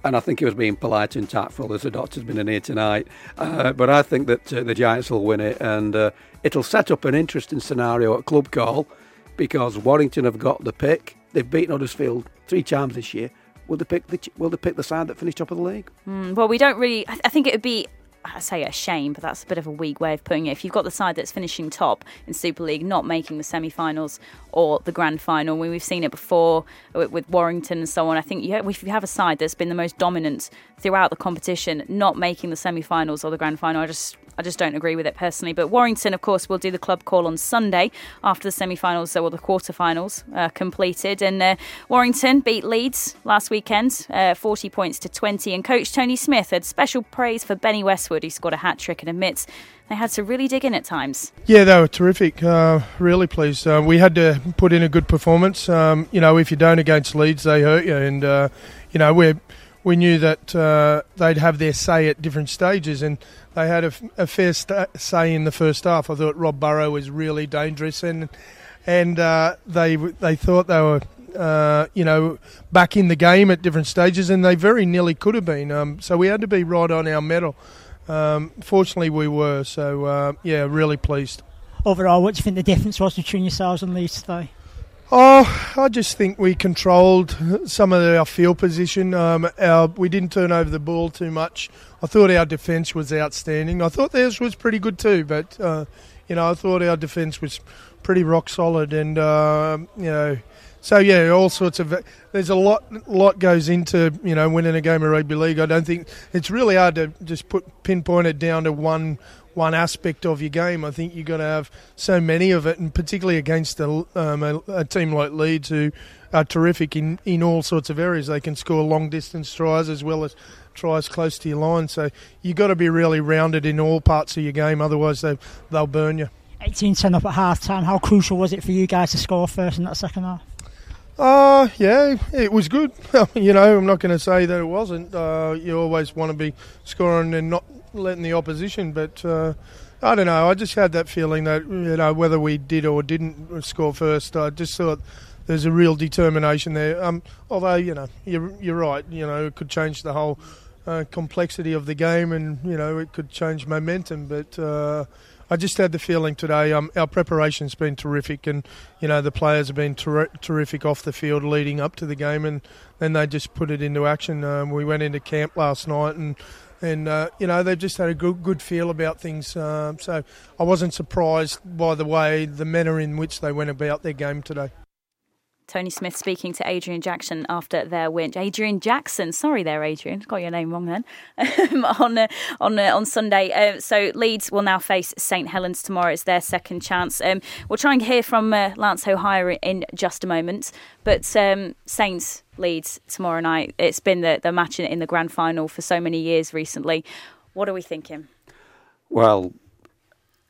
and I think he was being polite and tactful as the doctor's been in here tonight. Uh, but I think that uh, the Giants will win it, and uh, it'll set up an interesting scenario at Club Call because Warrington have got the pick. They've beaten Huddersfield three times this year. Will they pick the Will they pick the side that finished top of the league? Mm, well, we don't really. I think it would be I say a shame, but that's a bit of a weak way of putting it. If you've got the side that's finishing top in Super League, not making the semi-finals or the grand final, we've seen it before with, Warrington and so on. I think if you have a side that's been the most dominant throughout the competition, not making the semi-finals or the grand final, I just I just don't agree with it personally. But Warrington, of course, will do the club call on Sunday after the semi-finals or the quarter-finals uh, completed. And uh, Warrington beat Leeds last weekend, uh, 40 points to 20. And coach Tony Smith had special praise for Benny Westwood, who scored a hat trick and admits they had to really dig in at times. Yeah, they were terrific. Uh, really pleased. Uh, we had to put in a good performance. Um, you know, if you don't against Leeds, they hurt you. And, uh, you know, we're we knew that uh, they'd have their say at different stages, and they had a, a fair st- say in the first half. I thought Rob Burrow was really dangerous, and and uh, they they thought they were. Uh, you know, back in the game at different stages, and they very nearly could have been. Um, so we had to be right on our mettle. Um, fortunately, we were. So uh, yeah, really pleased. Overall, what do you think the difference was between yourselves and Leeds today? Oh, I just think we controlled some of our field position. Um, our, we didn't turn over the ball too much. I thought our defence was outstanding. I thought theirs was pretty good too, but uh, you know I thought our defence was pretty rock solid, and uh, you know, so yeah, all sorts of. There's a lot, lot goes into you know winning a game of rugby league. I don't think it's really hard to just put pinpoint it down to one one aspect of your game. I think you've got to have so many of it, and particularly against a, um, a, a, team like Leeds, who are terrific in, in all sorts of areas. They can score long distance tries as well as tries close to your line. So you've got to be really rounded in all parts of your game, otherwise they, they'll burn you. 18 10 up at half time. How crucial was it for you guys to score first in that second half? Uh, yeah, it was good. you know, I'm not going to say that it wasn't. Uh, you always want to be scoring and not letting the opposition, but uh, I don't know. I just had that feeling that you know whether we did or didn't score first, I just thought there's a real determination there. Um, although you know you're you're right. You know it could change the whole uh, complexity of the game, and you know it could change momentum, but. Uh, I just had the feeling today. Um, our preparation's been terrific, and you know the players have been ter- terrific off the field leading up to the game, and then they just put it into action. Um, we went into camp last night, and and uh, you know they've just had a good good feel about things. Uh, so I wasn't surprised by the way the manner in which they went about their game today. Tony Smith speaking to Adrian Jackson after their win. Adrian Jackson, sorry there, Adrian, got your name wrong then. on uh, on uh, on Sunday, uh, so Leeds will now face St Helens tomorrow. It's their second chance. Um, we'll try and hear from uh, Lance Hohaia in just a moment. But um, Saints Leeds tomorrow night. It's been the the match in, in the grand final for so many years recently. What are we thinking? Well,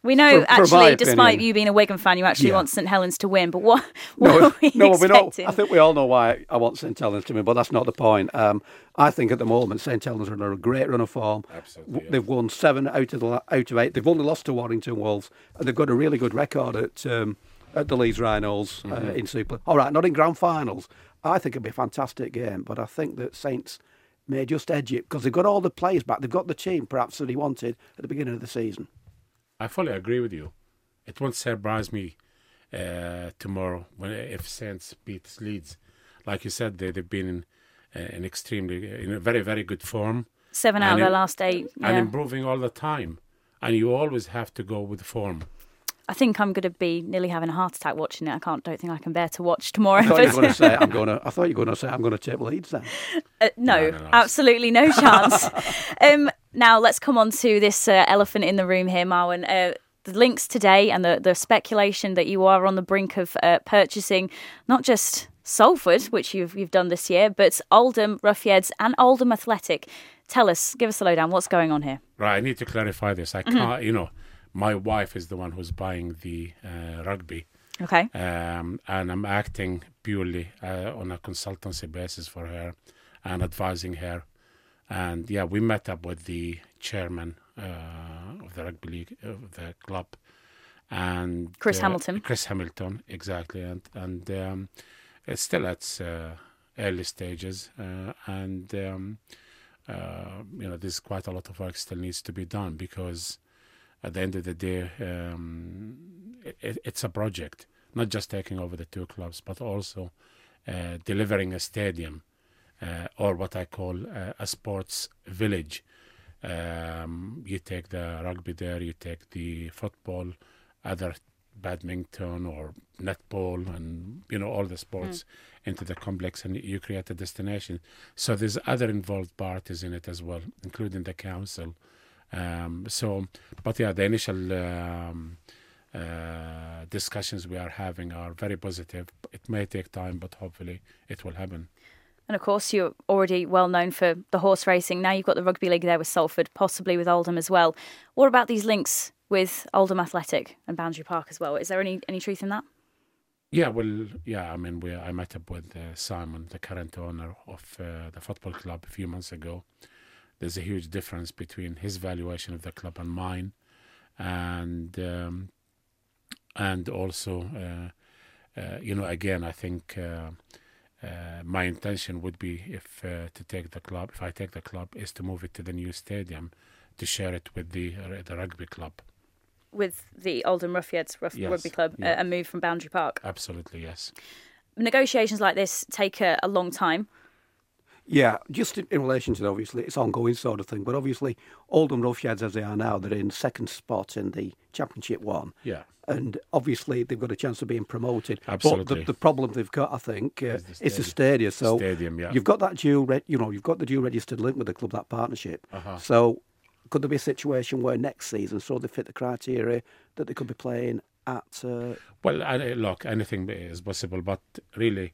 we know, for, actually, for despite opinion, you being a Wigan fan, you actually yeah. want St Helens to win. But what, what no, are we no, expecting? I think we all know why I want St Helens to win, but that's not the point. Um, I think at the moment St Helens are in a great run of form. Absolutely, yeah. They've won seven out of the out of eight. They've only lost to Warrington Wolves, and they've got a really good record at um, at the Leeds Rhinos uh, mm-hmm. uh, in Super. All right, not in grand finals. I think it'd be a fantastic game, but I think that Saints may just edge it because they've got all the players back. They've got the team perhaps that he wanted at the beginning of the season. I fully agree with you it won't surprise me uh, tomorrow when if Saints beats Leeds. Like you said, they they've been in, uh, in extremely in a very very good form. Seven out of the last eight, yeah. and improving all the time. And you always have to go with form. I think I'm going to be nearly having a heart attack watching it. I can't. Don't think I can bear to watch tomorrow. I thought you were going to say I'm going to. I thought you were going to say I'm going to take Leeds then. Uh, no, no, no, absolutely no chance. um, now let's come on to this uh, elephant in the room here, Marwan. Uh, the links today and the, the speculation that you are on the brink of uh, purchasing not just Salford, which you've you've done this year, but Oldham Roughyeds and Oldham Athletic. Tell us, give us a lowdown. What's going on here? Right, I need to clarify this. I mm-hmm. can't, you know, my wife is the one who's buying the uh, rugby. Okay. Um, and I'm acting purely uh, on a consultancy basis for her and advising her. And yeah, we met up with the chairman uh, of the rugby league of the club, and Chris uh, Hamilton. Chris Hamilton, exactly, and and um, it's still at uh, early stages, and um, uh, you know, there's quite a lot of work still needs to be done because at the end of the day, um, it, it's a project, not just taking over the two clubs, but also uh, delivering a stadium uh, or what I call uh, a sports village. Um, you take the rugby there, you take the football, other badminton or netball, and you know all the sports mm. into the complex, and you create a destination. So there's other involved parties in it as well, including the council. Um, so, but yeah, the initial um, uh, discussions we are having are very positive. It may take time, but hopefully it will happen. And of course, you're already well known for the horse racing. Now you've got the rugby league there with Salford, possibly with Oldham as well. What about these links with Oldham Athletic and Boundary Park as well? Is there any any truth in that? Yeah, well, yeah. I mean, we I met up with uh, Simon, the current owner of uh, the football club, a few months ago. There's a huge difference between his valuation of the club and mine, and um, and also, uh, uh you know, again, I think. Uh, uh, my intention would be if uh, to take the club if I take the club is to move it to the new stadium to share it with the uh, the rugby club with the Oldham Roughyeds Ruff- yes. Rugby Club yeah. and move from Boundary Park. Absolutely, yes. Negotiations like this take a, a long time. Yeah, just in, in, relation to obviously it's ongoing sort of thing, but obviously Oldham Roughyeds as they are now, they're in second spot in the Championship One. Yeah. And obviously they've got a chance of being promoted. Absolutely. But the, the problem they've got, I think, uh, the is the stadium. So stadium, yeah. you've got that dual, re- you know, you've got the dual registered link with the club, that partnership. Uh-huh. So could there be a situation where next season, so they fit the criteria that they could be playing at? Uh... Well, I, look, anything is possible, but really,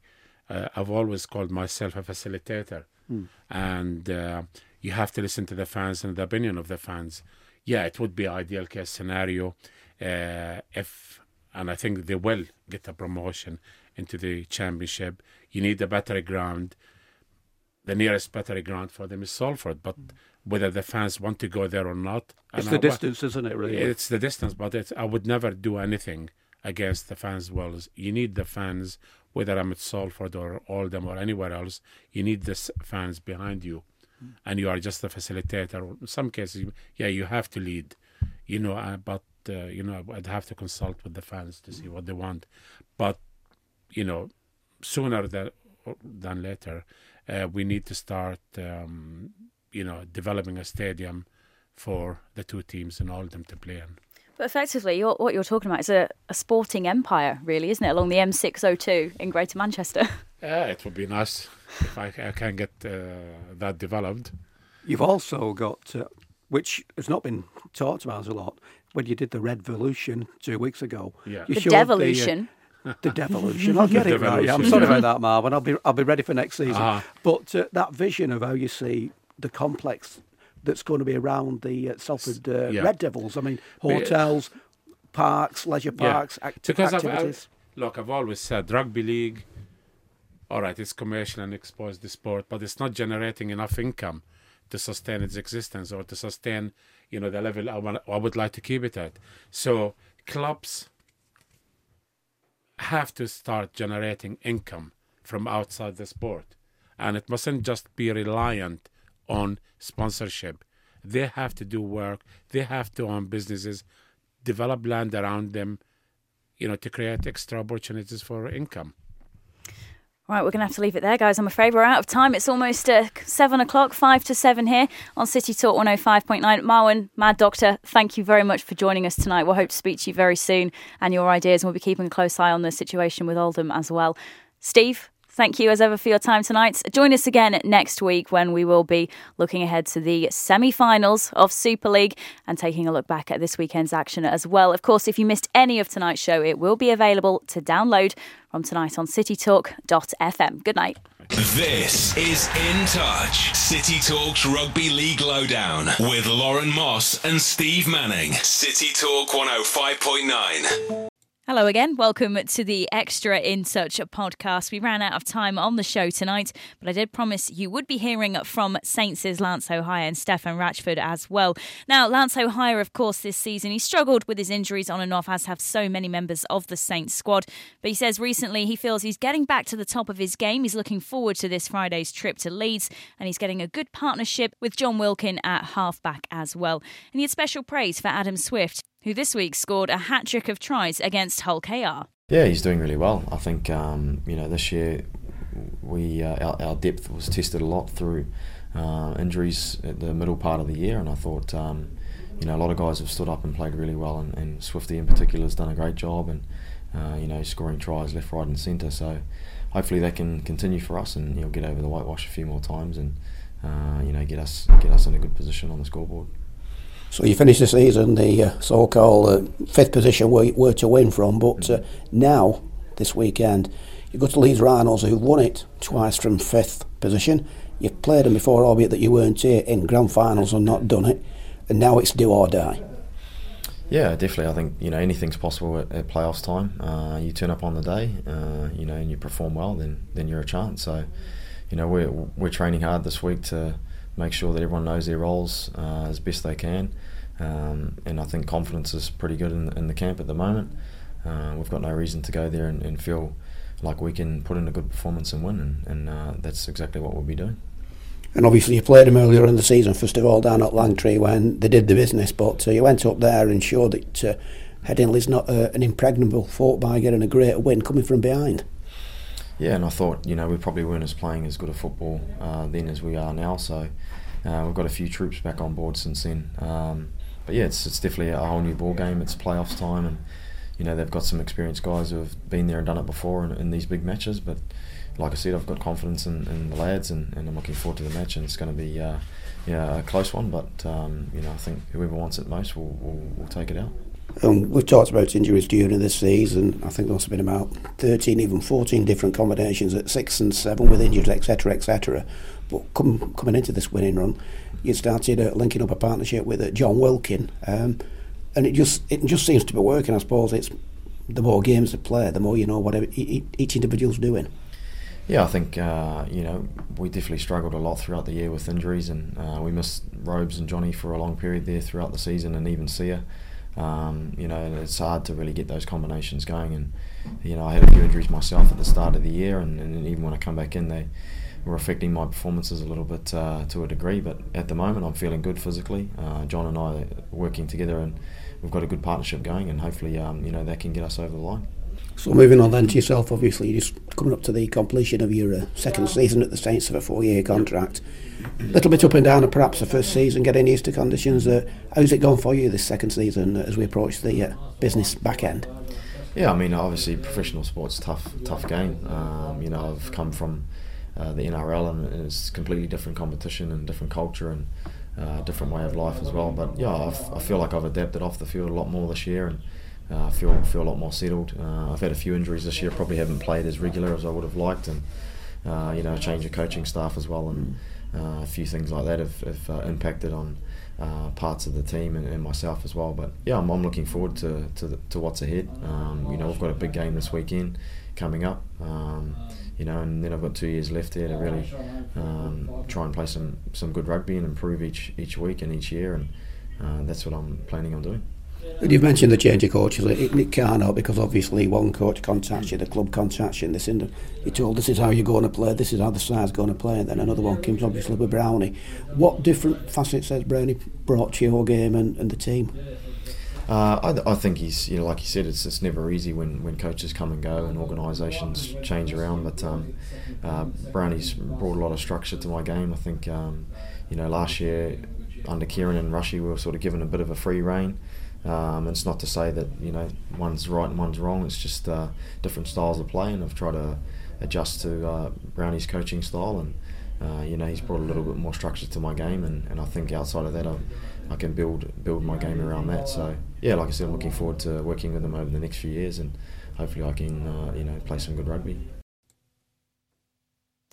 uh, I've always called myself a facilitator. Hmm. And uh, you have to listen to the fans and the opinion of the fans. Yeah, it would be ideal case scenario uh, if, and I think they will get a promotion into the championship. You need a better ground. The nearest better ground for them is Salford, but whether the fans want to go there or not, it's the I, distance, isn't it? Really, it's the distance. But I would never do anything against the fans' wills. You need the fans whether I'm at Salford or Oldham or anywhere else, you need the fans behind you, mm. and you are just a facilitator. In some cases, yeah, you have to lead, you know, uh, but uh, you know, I'd have to consult with the fans to see what they want, but you know, sooner than than later, uh, we need to start, um, you know, developing a stadium for the two teams in Oldham to play in. But effectively, you're, what you're talking about is a, a, sporting empire, really, isn't it, along the M602 in Greater Manchester? Yeah, it would be nice if I, I can get uh, that developed. You've also got, uh, which has not been talked about a lot, when you did the Red Revolution two weeks ago. Yeah. the Devolution. The, uh, the devolution. I'll get it right. Yeah, I'm sorry about that, Marvin. I'll be I'll be ready for next season. Uh-huh. But uh, that vision of how you see the complex that's going to be around the uh, Salford uh, yeah. Red Devils. I mean, hotels, parks, leisure parks, yeah. act- because activities. I've, look, I've always said rugby league. All right, it's commercial and exploits the sport, but it's not generating enough income to sustain its existence or to sustain, you know, the level I, want, I would like to keep it at. So clubs have to start generating income from outside the sport, and it mustn't just be reliant on sponsorship. They have to do work. They have to own businesses, develop land around them, you know, to create extra opportunities for income. Right, we're going to have to leave it there, guys. I'm afraid we're out of time. It's almost uh, seven o'clock, five to seven here on City Talk 105.9. Marwan, Mad Doctor, thank you very much for joining us tonight. We'll hope to speak to you very soon and your ideas, and we'll be keeping a close eye on the situation with Oldham as well. Steve, Thank you as ever for your time tonight. Join us again next week when we will be looking ahead to the semi finals of Super League and taking a look back at this weekend's action as well. Of course, if you missed any of tonight's show, it will be available to download from tonight on citytalk.fm. Good night. This is In Touch, City Talk's Rugby League Lowdown with Lauren Moss and Steve Manning. City Talk 105.9. Hello again. Welcome to the Extra In Touch podcast. We ran out of time on the show tonight, but I did promise you would be hearing from Saints' Lance Hohaia and Stefan Ratchford as well. Now, Lance Hohaia, of course, this season, he struggled with his injuries on and off, as have so many members of the Saints squad. But he says recently he feels he's getting back to the top of his game. He's looking forward to this Friday's trip to Leeds, and he's getting a good partnership with Jon Wilkin at halfback as well. And he had special praise for Adam Swift who this week scored a hat trick of tries against Hull KR. Yeah, he's doing really well. I think um, you know this year we uh, our, our, depth was tested a lot through uh, injuries at the middle part of the year, and I thought um, you know a lot of guys have stood up and played really well, and, and Swifty in particular has done a great job, and uh, you know scoring tries left, right, and centre. So hopefully that can continue for us, and he'll get over the whitewash a few more times, and uh, you know get us get us in a good position on the scoreboard. So you finished the season the uh, so-called uh, fifth position where you were to win from, but uh, now this weekend you go to Leeds Rhinos who've won it twice from fifth position. You've played them before, albeit that you weren't here in grand finals and not done it, and now it's do or die. Yeah, definitely. I think you know anything's possible at, at playoffs time. Uh, you turn up on the day, uh, you know, and you perform well, then then you're a chance. So, you know, we're we're training hard this week to make sure that everyone knows their roles uh, as best they can. Um, and I think confidence is pretty good in, in the camp at the moment. Uh, we've got no reason to go there and, and, feel like we can put in a good performance and win, and, and uh, that's exactly what we'll be doing. And obviously, you played them earlier in the season, first of all, down at Langtree when they did the business, but uh, you went up there and showed that uh, Headingley's not uh, an impregnable fort by getting a great win coming from behind. Yeah, and I thought, you know, we probably weren't as playing as good a football uh, then as we are now, so uh, we've got a few troops back on board since then. Um, but yeah, it's, it's definitely a whole new ball game. It's playoffs time, and you know they've got some experienced guys who have been there and done it before in, in these big matches. But like I said, I've got confidence in, in the lads, and, and, I'm looking forward to the match. And it's going to be uh, yeah a close one, but um, you know I think whoever wants it most will will, will take it out. Um, we've talked about injuries during this season. I think there must have been about 13, even 14 different combinations at six and seven with injuries, etc., etc. But come, coming into this winning run, you started uh, linking up a partnership with uh, Jon Wilkin, um, and it just it just seems to be working. I suppose it's the more games they play, the more you know what each individual's doing. Yeah, I think uh, you know we definitely struggled a lot throughout the year with injuries, and uh, we missed Robes and Johnny for a long period there throughout the season, and even Sia. Um, you know, it's hard to really get those combinations going, and you know I had a few injuries myself at the start of the year, and, and even when I come back in, they were affecting my performances a little bit uh, to a degree. But at the moment, I'm feeling good physically. Uh, Jon and I are working together, and we've got a good partnership going, and hopefully, um, you know, that can get us over the line. So moving on then to yourself, obviously you're just coming up to the completion of your uh, second season at the Saints of a four-year contract. A little bit up and down, and perhaps the first season getting used to conditions. Uh, how's it gone for you this second season as we approach the uh, business back end? Yeah, I mean, obviously professional sports tough, tough game. Um, you know, I've come from uh, the NRL, and it's completely different competition and different culture and uh, different way of life as well. But yeah, I've, i feel like I've adapted off the field a lot more this year, and uh, feel feel a lot more settled. Uh, I've had a few injuries this year, probably haven't played as regular as I would have liked, and uh, you know, change of coaching staff as well, and uh, a few things like that have, have uh, impacted on. Parts of the team and, and, myself as well, but yeah, I'm, I'm looking forward to to, to what's ahead. Um, you know, we've got a big game this weekend coming up. Um, you know, and then I've got two years left here to really um, try and play some, some good rugby and improve each each week and each year, and uh, that's what I'm planning on doing. You've mentioned the change of coaches. It, it can't help because obviously one coach contacts you, the club contacts you, and this and you're told this is how you're going to play, this is how the side's going to play, and then another one comes obviously with Brownie. What different facets has Brownie brought to your game and, and the team? Uh, I, I, think he's, you know, like you said, it's, it's never easy when, when coaches come and go and organisations change around. But um, uh, Brownie's brought a lot of structure to my game. I think, um, you know, last year under Keiron and Rushy, we were sort of given a bit of a free rein. Um, it's not to say that you know one's right and one's wrong. It's just uh, different styles of play, and I've tried to adjust to uh, Brownie's coaching style. And uh, you know, he's brought a little bit more structure to my game, and, and I think outside of that, I've I can build build my game around that. So yeah, like I said, I'm looking forward to working with them over the next few years, and hopefully I can uh, you know play some good rugby.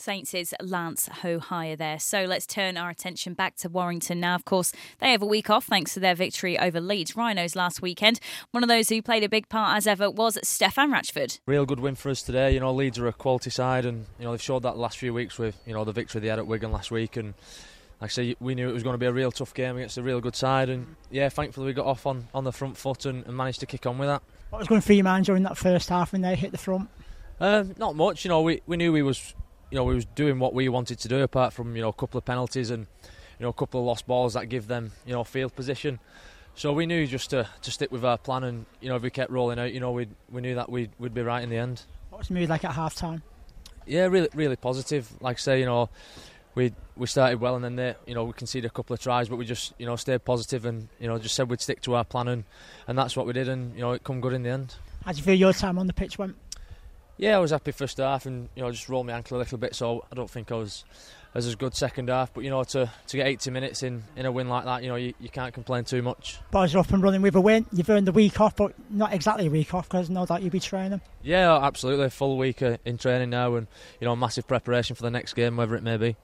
Saints' is Lance Hohaia there. So let's turn our attention back to Warrington now. Of course, they have a week off thanks to their victory over Leeds Rhinos last weekend. One of those who played a big part as ever was Stefan Ratchford. Real good win for us today. You know, Leeds are a quality side, and you know they've showed that the last few weeks with you know the victory they had at Wigan last week, and like I say, we knew it was going to be a real tough game against a real good side, and yeah, thankfully we got off on, on the front foot and, and managed to kick on with that. What was going through your mind during that first half when they hit the front? Um, not much, you know. We, we knew we was you know we was doing what we wanted to do apart from you know a couple of penalties and you know a couple of lost balls that give them you know field position. So we knew just to, to stick with our plan and you know if we kept rolling out, you know we we knew that we'd we'd be right in the end. What was the mood like at half time? Yeah, really really positive. Like I say, you know we we started well and then they, you know we conceded a couple of tries, but we just you know stayed positive and you know just said we'd stick to our plan and, and that's what we did and you know it come good in the end. How do you feel your time on the pitch went? Yeah, I was happy first half and you know just rolled my ankle a little bit, so I don't think I was as as good second half. But you know to, to get 80 minutes in, in a win like that, you know you, you can't complain too much. Boys are up and running with a win. You've earned the week off, but not exactly a week off because no doubt you'll be training. Yeah, absolutely, full week uh, in training now, and you know massive preparation for the next game, whether it may be.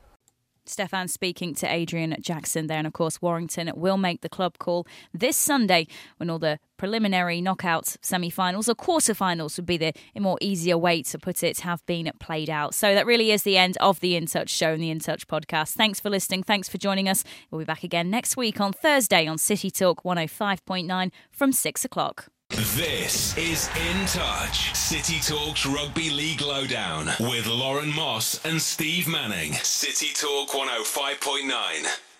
Stefan speaking to Adrian Jackson there. And of course, Warrington will make the club call this Sunday when all the preliminary knockouts, semi finals or quarter finals would be the more easier way to put it have been played out. So that really is the end of the In Touch show and the In Touch podcast. Thanks for listening. Thanks for joining us. We'll be back again next week on Thursday on City Talk 105.9 from 6 o'clock. This is In Touch, City Talks Rugby League Lowdown with Lauren Moss and Steve Manning. City Talk 105.9.